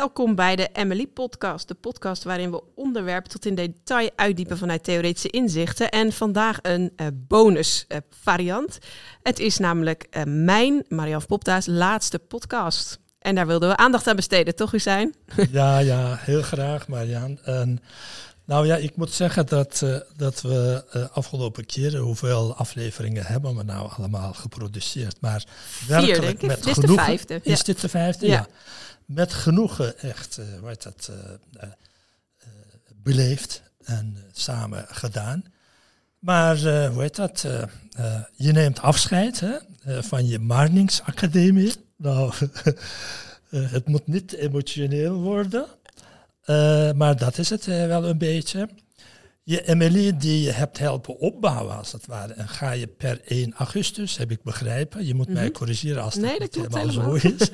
Welkom bij de Emily Podcast, de podcast waarin we onderwerpen tot in detail uitdiepen vanuit theoretische inzichten. En vandaag een uh, bonus uh, variant. Het is namelijk uh, mijn, Marianne Popta's, laatste podcast. En daar wilden we aandacht aan besteden, toch Hussein? Ja, ja, heel graag Marianne. En, nou ja, ik moet zeggen dat, dat we afgelopen keren, hoeveel afleveringen hebben we nou allemaal geproduceerd? Maar Vier, ik. met dit is de vijfde. Is dit de vijfde? Ja. ja met genoegen echt, hoe heet dat, uh, uh, beleefd en samen gedaan. Maar hoe heet dat, je neemt afscheid hè, van je Marningsacademie. Nou, het moet niet emotioneel worden, maar dat is het wel een beetje. Je Emily die je hebt helpen opbouwen als het ware. En ga je per 1 augustus, heb ik begrepen. Je moet Mhm. mij corrigeren als Nee, dat helemaal helemaal. zo is.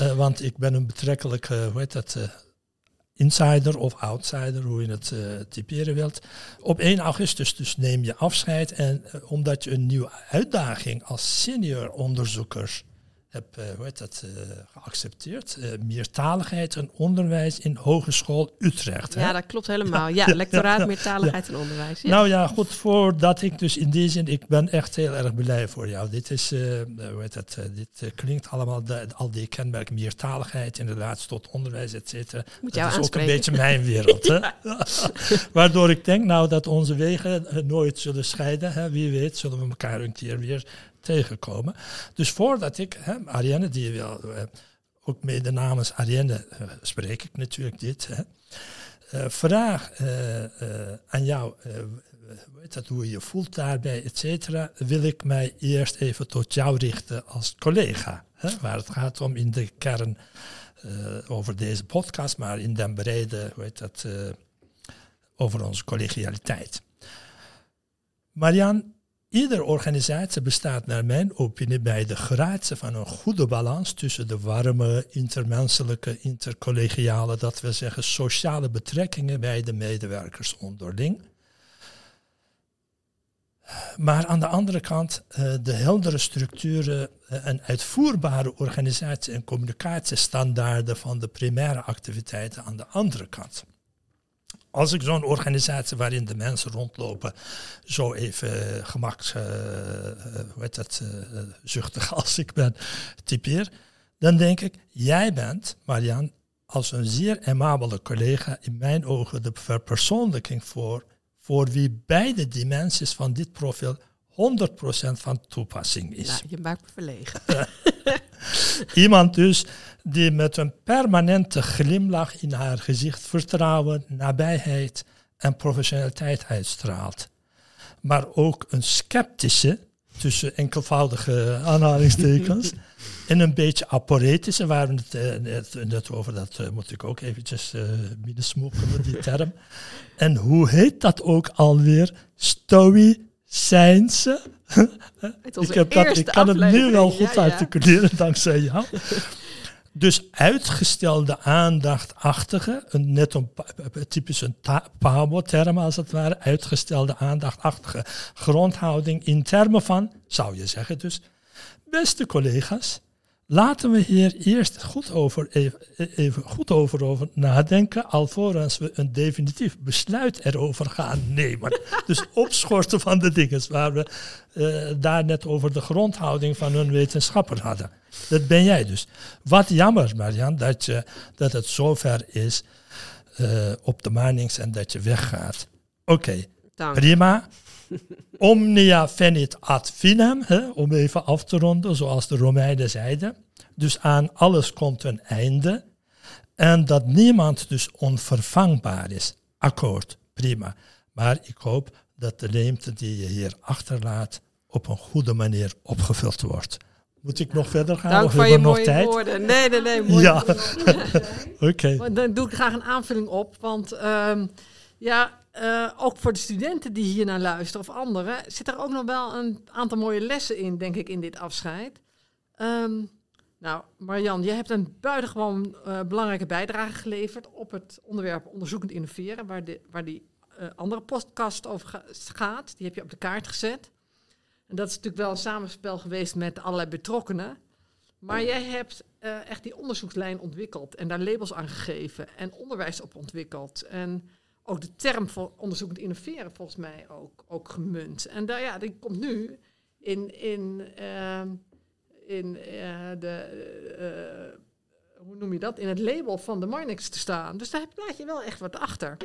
Uh, want ik ben een betrekkelijk, uh, hoe heet dat, uh, insider of outsider, hoe je het typeren wilt. Op 1 augustus dus neem je afscheid. En omdat je een nieuwe uitdaging als senior onderzoeker hebt hoe heet dat, geaccepteerd. meertaligheid en onderwijs in Hogeschool Utrecht. Ja, hè? dat klopt helemaal. Ja, lectoraat meertaligheid en onderwijs. Ja. Nou ja, goed, voordat ik dus in die zin, ik ben echt heel erg blij voor jou. Dit is, hoe heet dat, dit klinkt allemaal, de, al die kenmerken, meertaligheid, inderdaad, tot onderwijs, et cetera. Moet Dat jou is ook een beetje mijn wereld. hè? Waardoor ik denk nou dat onze wegen nooit zullen scheiden. Hè? Wie weet zullen we elkaar een keer weer tegenkomen. Dus voordat ik, hè, Ariane, die wil, ook mede namens Ariane spreek ik natuurlijk dit. Hè? Uh, vraag aan jou, weet dat, hoe je je voelt daarbij, et cetera, wil ik mij eerst even tot jou richten als collega. Hè, waar het gaat om in de kern over deze podcast, maar in den brede, hoe dat, over onze collegialiteit. Marian, Iedere organisatie bestaat naar mijn opinie bij de gratie van een goede balans tussen de warme, intermenselijke, intercollegiale, dat we zeggen sociale betrekkingen bij de medewerkers onderling. Maar aan de andere kant uh, de heldere structuren uh, en uitvoerbare organisatie- en communicatiestandaarden van de primaire activiteiten aan de andere kant. Als ik zo'n organisatie waarin de mensen rondlopen, zo even gemaks, uh, hoe heet dat, uh, zuchtig als ik ben, typeer, dan denk ik, jij bent, Marian, als een zeer aimabele collega, in mijn ogen de verpersoonlijking voor, voor wie beide dimensies van dit profiel 100% van toepassing is. Nou, je maakt me verlegen. Iemand dus die met een permanente glimlach in haar gezicht vertrouwen, nabijheid en professionaliteit uitstraalt. Maar ook een sceptische, tussen enkelvoudige aanhalingstekens, en een beetje aporetische, waar we het uh, net, net, over, dat uh, moet ik ook eventjes uh, binnensmokkelen, met die term. En hoe heet dat ook alweer? Stoïcijnse? ik, heb dat, ik kan het nu wel goed ja, articuleren dankzij jou. Dus uitgestelde aandachtachtige, een, net een typisch een PABO-term als het ware, uitgestelde aandachtachtige grondhouding in termen van, zou je zeggen dus, beste collega's, laten we hier eerst goed over, even, even goed over, over nadenken, alvorens we een definitief besluit erover gaan nemen. dus opschorten van de dingen waar we uh, daar net over de grondhouding van een wetenschapper hadden. Dat ben jij dus. Wat jammer, Marian, dat, je, dat het zover is uh, op de Marnix en dat je weggaat. Oké, okay, prima. Omnia venit ad finem, hè, om even af te ronden, zoals de Romeinen zeiden. Dus aan alles komt een einde. En dat niemand dus onvervangbaar is. Akkoord, prima. Maar ik hoop dat de leemte die je hier achterlaat op een goede manier opgevuld wordt. Moet ik nog verder gaan? Dank of voor je hebben we nog mooie tijd? woorden. Nee, nee, nee. Mooi. Ja. Oké. Dan doe ik graag een aanvulling op. Want ehm, ja, eh, ook voor de studenten die hier naar luisteren of anderen, zit er ook nog wel een aantal mooie lessen in, denk ik, in dit afscheid. Ehm, nou, Marian, je hebt een buitengewoon eh, belangrijke bijdrage geleverd op het onderwerp onderzoekend innoveren, waar, de, waar die eh, andere podcast over ga- gaat. Die heb je op de kaart gezet. En dat is natuurlijk wel een samenspel geweest met allerlei betrokkenen. Maar jij hebt echt die onderzoekslijn ontwikkeld en daar labels aan gegeven en onderwijs op ontwikkeld. En ook de term voor onderzoekend innoveren volgens mij ook, ook gemunt. En daar, ja, die komt nu in, in, uh, in uh, de, uh, hoe noem je dat, in het label van de Marnix te staan. Dus daar laat je wel echt wat achter.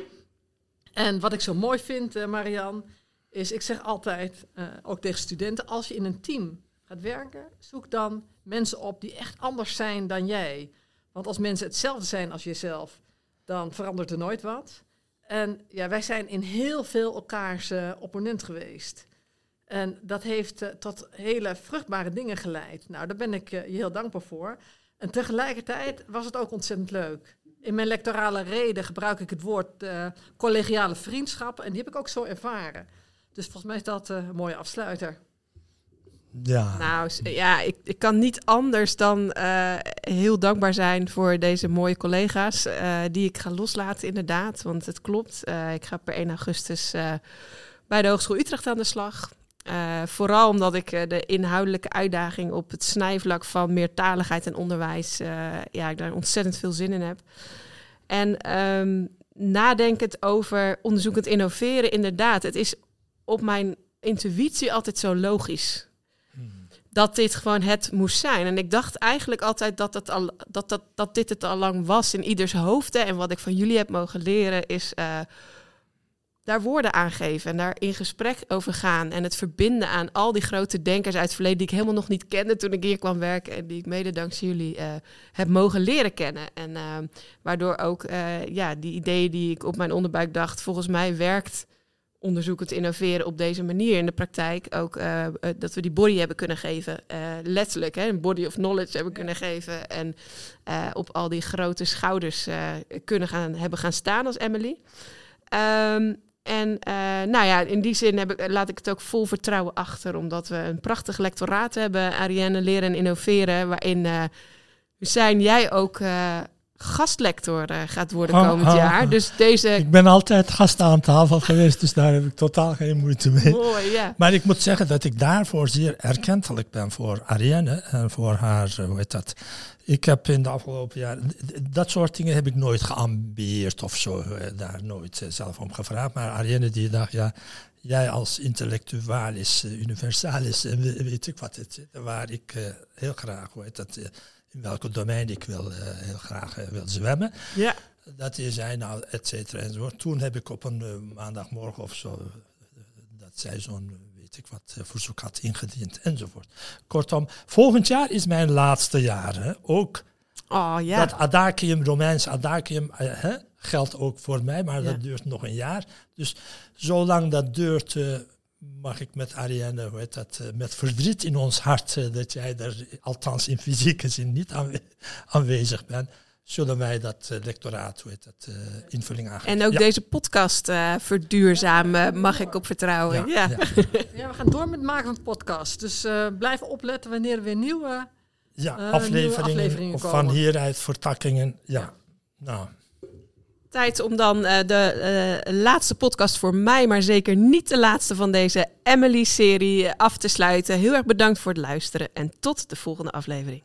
En wat ik zo mooi vind, Marian, is ik zeg altijd, ook tegen studenten, als je in een team gaat werken, zoek dan mensen op die echt anders zijn dan jij. Want als mensen hetzelfde zijn als jezelf, dan verandert er nooit wat. En ja, wij zijn in heel veel elkaars uh, opponent geweest. En dat heeft uh, tot hele vruchtbare dingen geleid. Nou, daar ben ik uh, je heel dankbaar voor. En tegelijkertijd was het ook ontzettend leuk. In mijn lectorale reden gebruik ik het woord collegiale vriendschap. En die heb ik ook zo ervaren. Dus volgens mij is dat een mooie afsluiter. Ja. Nou ja, ik, ik kan niet anders dan uh, heel dankbaar zijn voor deze mooie collega's. Uh, die ik ga loslaten, inderdaad. Want het klopt. Uh, ik ga per 1 augustus bij de Hogeschool Utrecht aan de slag. vooral omdat ik de inhoudelijke uitdaging op het snijvlak van meertaligheid en onderwijs, ja, ik daar ontzettend veel zin in heb. En um, nadenkend over onderzoekend innoveren, inderdaad, het is op mijn intuïtie altijd zo logisch dat dit gewoon het moest zijn. En ik dacht eigenlijk altijd dat, al, dat, dat, dat dit het al lang was in ieders hoofden. En wat ik van jullie heb mogen leren is uh, daar woorden aan geven en daar in gesprek over gaan. En het verbinden aan al die grote denkers uit het verleden die ik helemaal nog niet kende toen ik hier kwam werken. En die ik mede dankzij jullie uh, heb mogen leren kennen. En uh, waardoor ook ja, die ideeën die ik op mijn onderbuik dacht, volgens mij werkt onderzoekend innoveren op deze manier in de praktijk ook uh, dat we die body hebben kunnen geven, uh, letterlijk, hè, een body of knowledge hebben kunnen geven en uh, op al die grote schouders kunnen gaan hebben gaan staan als Emily. Um, en nou ja, in die zin heb ik, laat ik het ook vol vertrouwen achter, omdat we een prachtig lectoraat hebben, Ariane Leren en Innoveren, waarin zijn jij ook gastlector uh, gaat worden oh, komend oh, jaar. Dus deze... Ik ben altijd gast aan tafel geweest, dus daar heb ik totaal geen moeite mee. Mooi, ja. Maar ik moet zeggen dat ik daarvoor zeer erkentelijk ben voor Ariane en voor haar, eh, hoe heet dat... Ik heb in de afgelopen jaren, dat soort dingen heb ik nooit geambieerd of zo, eh, daar nooit zelf om gevraagd. Maar Ariane die dacht, ja, jij als intellectualis, universalis weet ik wat, het, waar ik heel graag, hoe heet dat in welk domein ik wil, uh, heel graag uh, wil zwemmen. Ja. Dat is hij nou, et cetera enzovoort. Toen heb ik op een uh, maandagmorgen of zo, dat zij zo'n, weet ik wat, verzoek had ingediend enzovoort. Kortom, volgend jaar is mijn laatste jaar. Hè. Ook oh, ja. dat adakium, Romeins adakium, hè, geldt ook voor mij, maar ja. dat duurt nog een jaar. Dus zolang dat duurt mag ik met Ariane, hoe heet dat, eh, met verdriet in ons hart, eh, dat jij er althans in fysieke zin niet aanwezig bent, zullen wij dat uh, lectoraat, hoe heet dat, uh, invulling aangeven. En ook deze podcast uh, verduurzamen, mag ik op vertrouwen. Ja, ja. ja. we gaan door met het maken van podcast. Dus blijf opletten wanneer er weer nieuwe, ja, afleveringen, nieuwe afleveringen of van hieruit vertakkingen. Ja, nou... Tijd om dan uh, de uh, laatste podcast voor mij, maar zeker niet de laatste van deze Emily-serie af te sluiten. Heel erg bedankt voor het luisteren en tot de volgende aflevering.